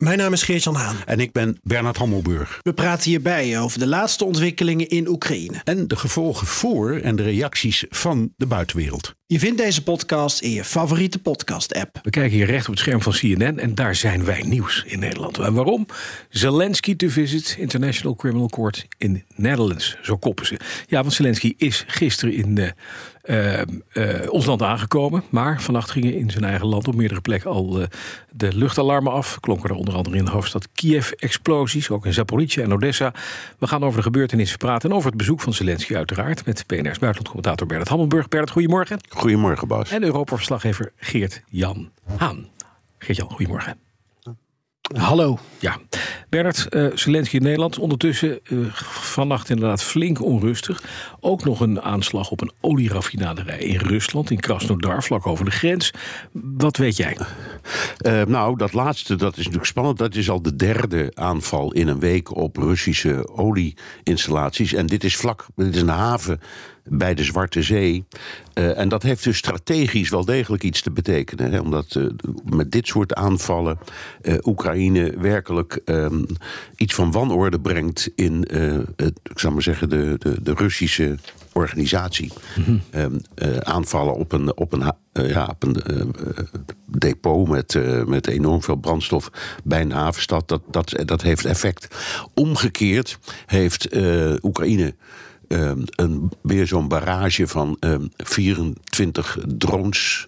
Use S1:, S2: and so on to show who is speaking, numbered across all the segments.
S1: Mijn naam is Geert-Jan Haan.
S2: En ik ben Bernard Hammelburg.
S1: We praten hierbij over de laatste ontwikkelingen in Oekraïne.
S2: En de gevolgen voor en de reacties van de buitenwereld.
S1: Je vindt deze podcast in je favoriete podcast-app.
S3: We kijken hier recht op het scherm van CNN en daar zijn wij nieuws in Nederland. En waarom? Zelensky to visit International Criminal Court in Netherlands. Zo koppen ze. Ja, want Zelensky is gisteren in uh, uh, ons land aangekomen. Maar vannacht gingen in zijn eigen land op meerdere plekken al uh, de luchtalarmen af. Klonken er onder andere in de hoofdstad Kiev explosies. Ook in Zaporizhia en Odessa. We gaan over de gebeurtenissen praten. En over het bezoek van Zelensky uiteraard. Met PNR's buitenlandcommentator Bernard Hammelburg. Bernard, goedemorgen.
S2: Goedemorgen, Bas.
S3: En Europa-verslaggever Geert-Jan Haan. Geert-Jan, goedemorgen.
S1: Hallo.
S3: Ja, Bernard, uh, Zelensky in Nederland. Ondertussen uh, vannacht inderdaad flink onrustig. Ook nog een aanslag op een olieraffinaderij in Rusland, in Krasnodar, vlak over de grens. Wat weet jij?
S2: Uh, nou, dat laatste, dat is natuurlijk spannend. Dat is al de derde aanval in een week op Russische olieinstallaties. En dit is vlak, dit is een haven bij de Zwarte Zee. Uh, en dat heeft dus strategisch wel degelijk iets te betekenen. Hè, omdat uh, met dit soort aanvallen uh, Oekraïne werkelijk um, iets van wanorde brengt in het, ik zou maar zeggen, de, de, de Russische organisatie. Mm-hmm. Um, aanvallen op een, op een, ja, op een depot met, met enorm veel brandstof bij een havenstad. Dat, dat, dat heeft effect. Omgekeerd heeft Oekraïne. Um, een, weer zo'n barrage van um, 24 drones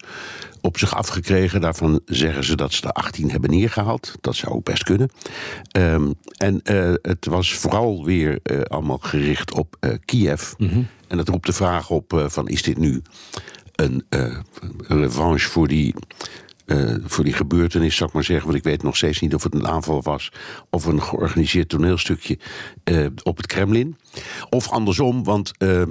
S2: op zich afgekregen. Daarvan zeggen ze dat ze er 18 hebben neergehaald. Dat zou ook best kunnen. Um, en uh, het was vooral weer uh, allemaal gericht op uh, Kiev. Mm-hmm. En dat roept de vraag op van is dit nu een revanche voor die uh, voor die gebeurtenis, zou ik maar zeggen. Want ik weet nog steeds niet of het een aanval was. of een georganiseerd toneelstukje uh, op het Kremlin. Of andersom, want. Uh,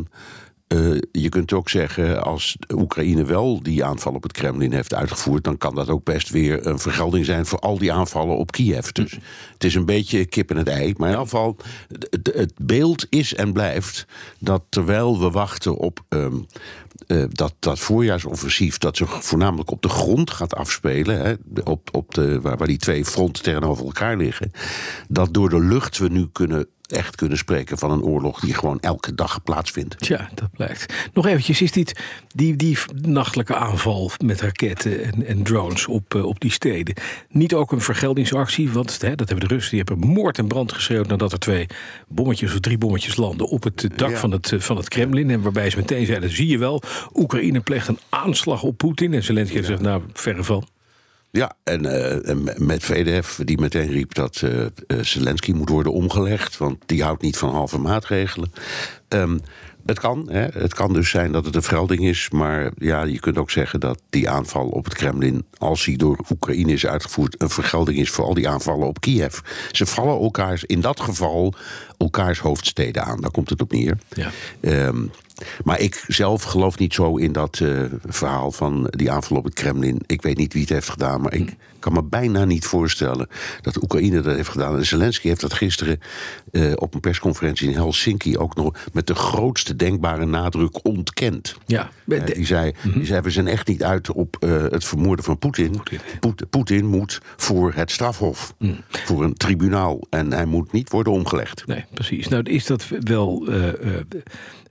S2: Uh, je kunt ook zeggen, als Oekraïne wel die aanval op het Kremlin heeft uitgevoerd, dan kan dat ook best weer een vergelding zijn voor al die aanvallen op Kiev. Dus het is een beetje kip en het ei. Maar in ieder geval, het, beeld is en blijft dat terwijl we wachten op um, uh, dat, dat voorjaarsoffensief, dat zich voornamelijk op de grond gaat afspelen, hè, op, op de, waar, waar die twee fronten tegenover elkaar liggen, dat door de lucht we nu kunnen echt kunnen spreken van een oorlog die gewoon elke dag plaatsvindt.
S3: Ja, dat blijkt. Nog eventjes, is dit die, die nachtelijke aanval met raketten en, en drones op, uh, op die steden niet ook een vergeldingsactie? Want hè, dat hebben de Russen, die hebben moord en brand geschreeuwd nadat er twee bommetjes of drie bommetjes landen op het dak ja. van, het, van het Kremlin. En waarbij ze meteen zeiden, zie je wel, Oekraïne pleegt een aanslag op Poetin. En Zelensky ja. zegt, nou, verre van.
S2: Ja, en, uh, en met VDF, die meteen riep dat uh, Zelensky moet worden omgelegd, want die houdt niet van halve maatregelen. Um, het kan, hè. het kan dus zijn dat het een vergelding is, maar ja, je kunt ook zeggen dat die aanval op het Kremlin, als die door Oekraïne is uitgevoerd, een vergelding is voor al die aanvallen op Kiev. Ze vallen elkaars, in dat geval, elkaars hoofdsteden aan. Daar komt het op neer.
S3: Ja.
S2: Um, maar ik zelf geloof niet zo in dat uh, verhaal van die aanval op het Kremlin. Ik weet niet wie het heeft gedaan, maar ik kan me bijna niet voorstellen dat Oekraïne dat heeft gedaan. En Zelensky heeft dat gisteren uh, op een persconferentie in Helsinki ook nog met de grootste denkbare nadruk ontkend.
S3: Ja,
S2: uh, die, zei, mm-hmm. die zei: We zijn echt niet uit op het vermoorden van Poetin. Poetin moet voor het strafhof, mm. voor een tribunaal. En hij moet niet worden omgelegd.
S3: Nee, precies. Nou, is dat wel.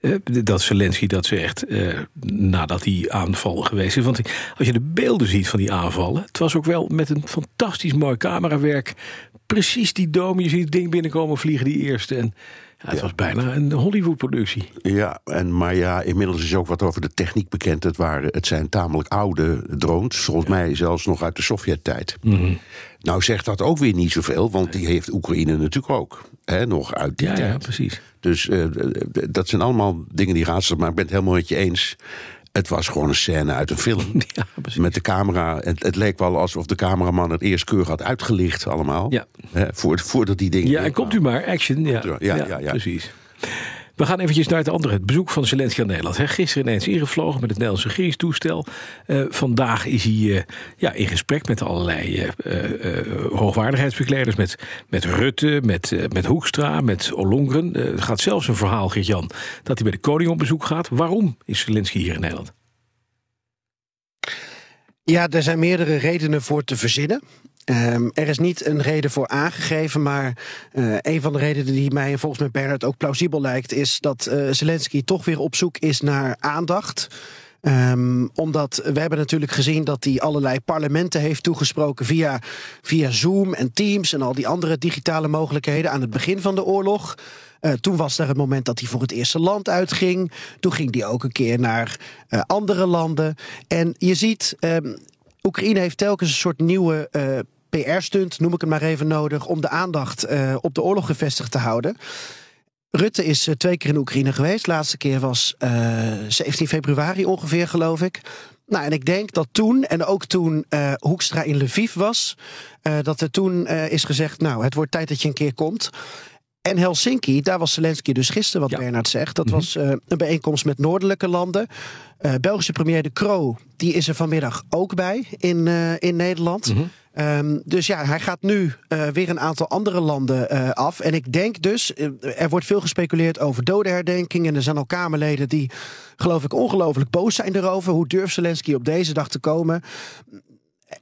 S3: Uh, dat Zelensky dat zegt uh, nadat die aanval geweest is. Want als je de beelden ziet van die aanvallen, het was ook wel met een fantastisch mooi camerawerk. Precies die dome, je ziet het ding binnenkomen vliegen, die eerste. En ja, het ja. was bijna een Hollywood-productie.
S2: Ja, en, maar ja, inmiddels is ook wat over de techniek bekend. Het, waren, het zijn tamelijk oude drones, volgens ja. mij zelfs nog uit de Sovjet-tijd.
S3: Mm-hmm.
S2: Nou zegt dat ook weer niet zoveel, want die heeft Oekraïne natuurlijk ook. Hè, nog uit die
S3: ja,
S2: tijd.
S3: Ja, precies.
S2: Dus uh, dat zijn allemaal dingen die raadselen, maar ik ben het helemaal met je eens. Het was gewoon een scène uit een film.
S3: Ja,
S2: met de camera. Het, het, leek wel alsof de cameraman het eerst keurig had uitgelicht allemaal.
S3: Ja.
S2: Hè, voor, voordat die dingen.
S3: Ja, en komt u maar, action. Ja,
S2: ja, ja, ja, ja.
S3: precies. We gaan eventjes naar het andere, het bezoek van Zelensky aan Nederland. Hij gisteren ineens ingevlogen met het Nederlandse regeringstoestel. Uh, vandaag is hij uh, ja, in gesprek met allerlei uh, hoogwaardigheidsbekleders. Met, met Rutte, met, met Hoekstra, met Ollongren. er gaat zelfs een verhaal, Geert-Jan, dat hij bij de koning op bezoek gaat. Waarom is Zelensky hier in Nederland?
S1: Ja, er zijn meerdere redenen voor te verzinnen. Um, er is niet een reden voor aangegeven, maar uh, een van de redenen die mij en volgens mij Bernard ook plausibel lijkt, is dat uh, Zelensky toch weer op zoek is naar aandacht. Um, omdat we hebben natuurlijk gezien dat hij allerlei parlementen heeft toegesproken via, via Zoom en Teams en al die andere digitale mogelijkheden aan het begin van de oorlog. Uh, toen was er het moment dat hij voor het eerste land uitging. Toen ging hij ook een keer naar andere landen. En je ziet, um, Oekraïne heeft telkens een soort nieuwe PR-stunt, noem ik het maar even, nodig om de aandacht op de oorlog gevestigd te houden. Rutte is twee keer in Oekraïne geweest. De laatste keer was 17 februari ongeveer, geloof ik. Nou, en ik denk dat toen, en ook toen uh, Hoekstra in Lviv was, uh, dat er toen uh, is gezegd: Nou, het wordt tijd dat je een keer komt. En Helsinki, daar was Zelensky dus gisteren, wat ja. Bernard zegt. Dat mm -hmm. was een bijeenkomst met noordelijke landen. Belgische premier De Croo, die is er vanmiddag ook bij in, in Nederland. Mm -hmm. Um, dus ja, hij gaat nu uh, weer een aantal andere landen uh, af. En ik denk dus, uh, er wordt veel gespeculeerd over dodenherdenking. En er zijn al Kamerleden die, geloof ik, ongelooflijk boos zijn erover. Hoe durft Zelensky op deze dag te komen?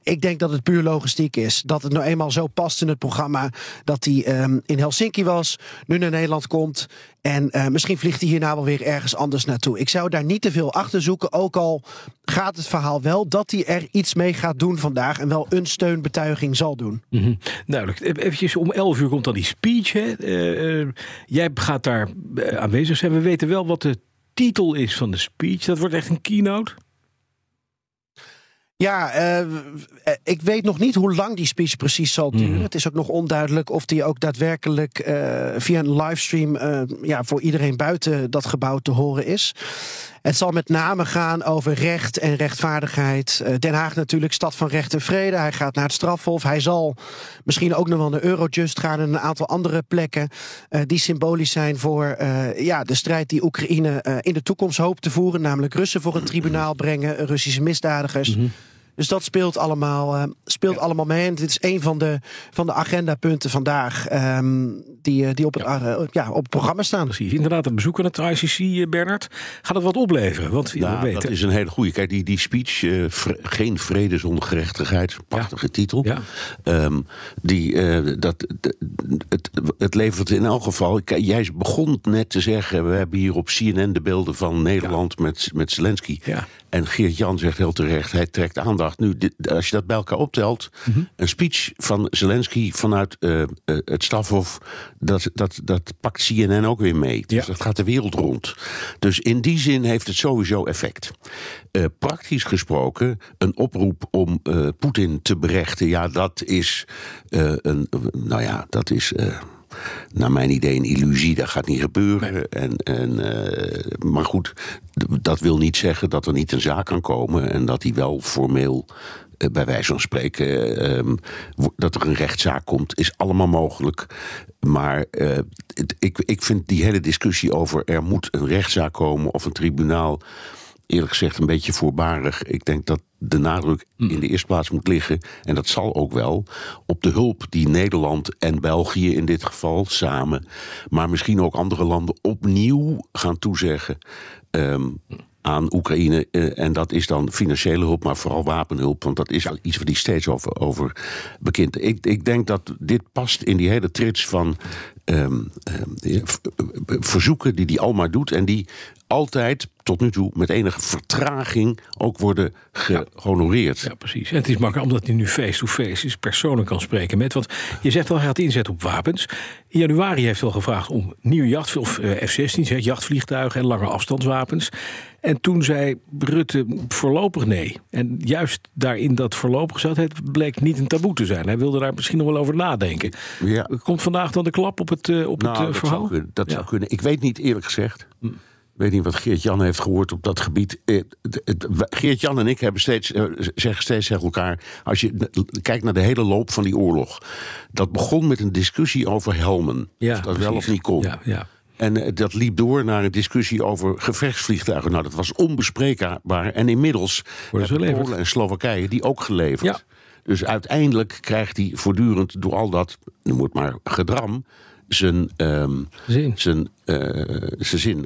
S1: Ik denk dat het puur logistiek is. Dat het nou eenmaal zo past in het programma dat hij um, in Helsinki was, nu naar Nederland komt. En uh, misschien vliegt hij hierna wel weer ergens anders naartoe. Ik zou daar niet te veel achter zoeken. Ook al gaat het verhaal wel dat hij er iets mee gaat doen vandaag. En wel een steunbetuiging zal doen.
S3: Mm. Duidelijk. Eventjes om 11 uur komt dan die speech. Hè? Uh, uh, jij gaat daar aanwezig zijn. We weten wel wat de titel is van de speech. Dat wordt echt een keynote.
S1: Ja, uh, ik weet nog niet hoe lang die speech precies zal duren. Mm. Het is ook nog onduidelijk of die ook daadwerkelijk uh, via een livestream uh, ja, voor iedereen buiten dat gebouw te horen is. Het zal met name gaan over recht en rechtvaardigheid. Den Haag natuurlijk, stad van recht en vrede. Hij gaat naar het strafhof. Hij zal misschien ook nog wel naar Eurojust gaan en een aantal andere plekken uh, die symbolisch zijn voor uh, ja, de strijd die Oekraïne in de toekomst hoopt te voeren. Namelijk Russen voor een tribunaal brengen, Russische misdadigers. -hmm. Dus dat speelt allemaal, uh, speelt ja. allemaal mee. En dit is een van de, van de agendapunten vandaag um, die, die op, het, ja. Uh, ja, op het programma staan.
S3: Precies. Inderdaad, een bezoek aan het ICC, Bernard. Gaat het wat opleveren? Want
S2: ja, weet, dat is een hele goede. Kijk, die, die speech, uh, vre geen vrede zonder gerechtigheid. Prachtige ja. titel. Ja. Um, die, uh, dat, het, het levert in elk geval... Kijk, jij begon net te zeggen... we hebben hier op CNN de beelden van Nederland met, met Zelensky. En Geert-Jan zegt heel terecht... hij trekt aandacht nu, dit, als je dat bij elkaar optelt, mm -hmm. een speech van Zelensky vanuit uh, uh, het stafhof, dat, dat, dat pakt CNN ook weer mee. Dus ja. dat gaat de wereld rond. Dus in die zin heeft het sowieso effect. Uh, praktisch gesproken, een oproep om Poetin te berechten, ja, dat is een, nou ja, dat is naar mijn idee een illusie. Dat gaat niet gebeuren. Nee. En, en, uh, maar goed, dat wil niet zeggen dat er niet een zaak kan komen. En dat hij wel formeel, uh, bij wijze van spreken, uh, dat er een rechtszaak komt, is allemaal mogelijk. Maar het, ik, ik vind die hele discussie over er moet een rechtszaak komen of een tribunaal eerlijk gezegd een beetje voorbarig. Ik denk dat de nadruk in de eerste plaats moet liggen, en dat zal ook wel, op de hulp die Nederland en België in dit geval samen, maar misschien ook andere landen opnieuw gaan toezeggen. Um, aan Oekraïne. Uh, en dat is dan financiële hulp, maar vooral wapenhulp. Want dat is ja. iets waar die steeds over, over bekend. Ik, ik denk dat dit past in die hele trits van um, um, verzoeken die die Alma doet. En die altijd tot nu toe met enige vertraging ook worden gehonoreerd.
S3: Ja, ja, precies. En het is makkelijk omdat hij nu face-to-face -face is, persoonlijk kan spreken met. Want je zegt al, hij gaat inzetten op wapens. In januari heeft hij al gevraagd om nieuwe jacht, of uh, F-16's, jachtvliegtuigen en lange afstandswapens. En toen zei Rutte voorlopig nee. En juist daarin dat voorlopig zat, het bleek niet een taboe te zijn. Hij wilde daar misschien nog wel over nadenken. Ja. Komt vandaag dan de klap op het, uh, op
S2: nou,
S3: het uh,
S2: dat
S3: verhaal?
S2: Zou kunnen, dat ja. zou kunnen. Ik weet niet eerlijk gezegd. Hm weet niet wat Geert-Jan heeft gehoord op dat gebied. Geert-Jan en ik hebben steeds, zeggen steeds tegen elkaar... als je kijkt naar de hele loop van die oorlog... dat begon met een discussie over helmen. Ja, of dat precies. wel of niet kon.
S3: Ja, ja.
S2: En eh, dat liep door naar een discussie over gevechtsvliegtuigen. Nou, dat was onbespreekbaar. En inmiddels hebben. Polen en Slowakije die ook geleverd.
S3: Ja.
S2: Dus uiteindelijk krijgt hij voortdurend door al dat, noem het maar, gedram, zijn, ehm,
S3: Zin.
S2: zijn, eh, zijn zin.